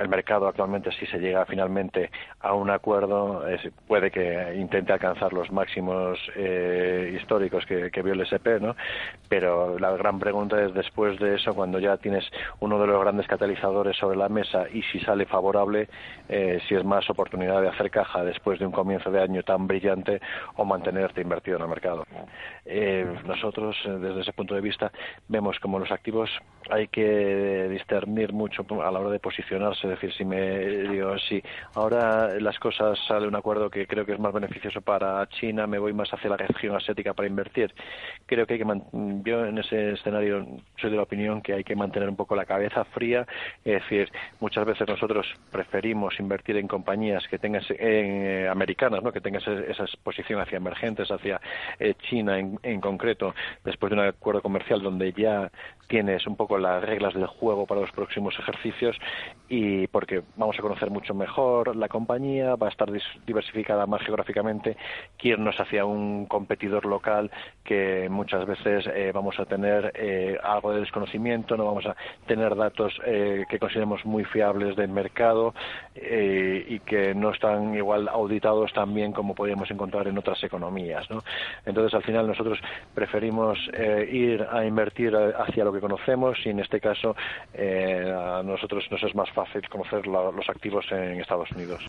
El mercado actualmente si se llega finalmente a un acuerdo puede que intente alcanzar los máximos eh, históricos que, vio el SP, ¿no? Pero la gran pregunta es después de eso, cuando ya tienes uno de los grandes catalizadores sobre la mesa y si sale favorable, eh, si es más oportunidad de hacer caja después de un comienzo de año tan brillante o mantenerte invertido en el mercado. Eh, nosotros, desde ese punto de vista, vemos como los activos hay que discernir mucho a la hora de posicionarse es decir, si me digo, si ahora las cosas sale un acuerdo que creo que es más beneficioso para China, me voy más hacia la región asiática para invertir. Creo que hay que yo en ese escenario soy de la opinión que hay que mantener un poco la cabeza fría, es decir, muchas veces nosotros preferimos invertir en compañías que tengan eh, americanas, ¿no? que tengan esa exposición hacia emergentes, hacia eh, China en, en concreto, después de un acuerdo comercial donde ya tienes un poco las reglas del juego para los próximos ejercicios y porque vamos a conocer mucho mejor la compañía, va a estar diversificada más geográficamente, irnos hacia un competidor local que muchas veces eh, vamos a tener eh, algo de desconocimiento, no vamos a tener datos eh, que consideremos muy fiables del mercado y que no están igual auditados también como podríamos encontrar en otras economías. ¿no? Entonces, al final, nosotros preferimos ir a invertir hacia lo que conocemos y en este caso a nosotros nos es más fácil conocer los activos en Estados Unidos.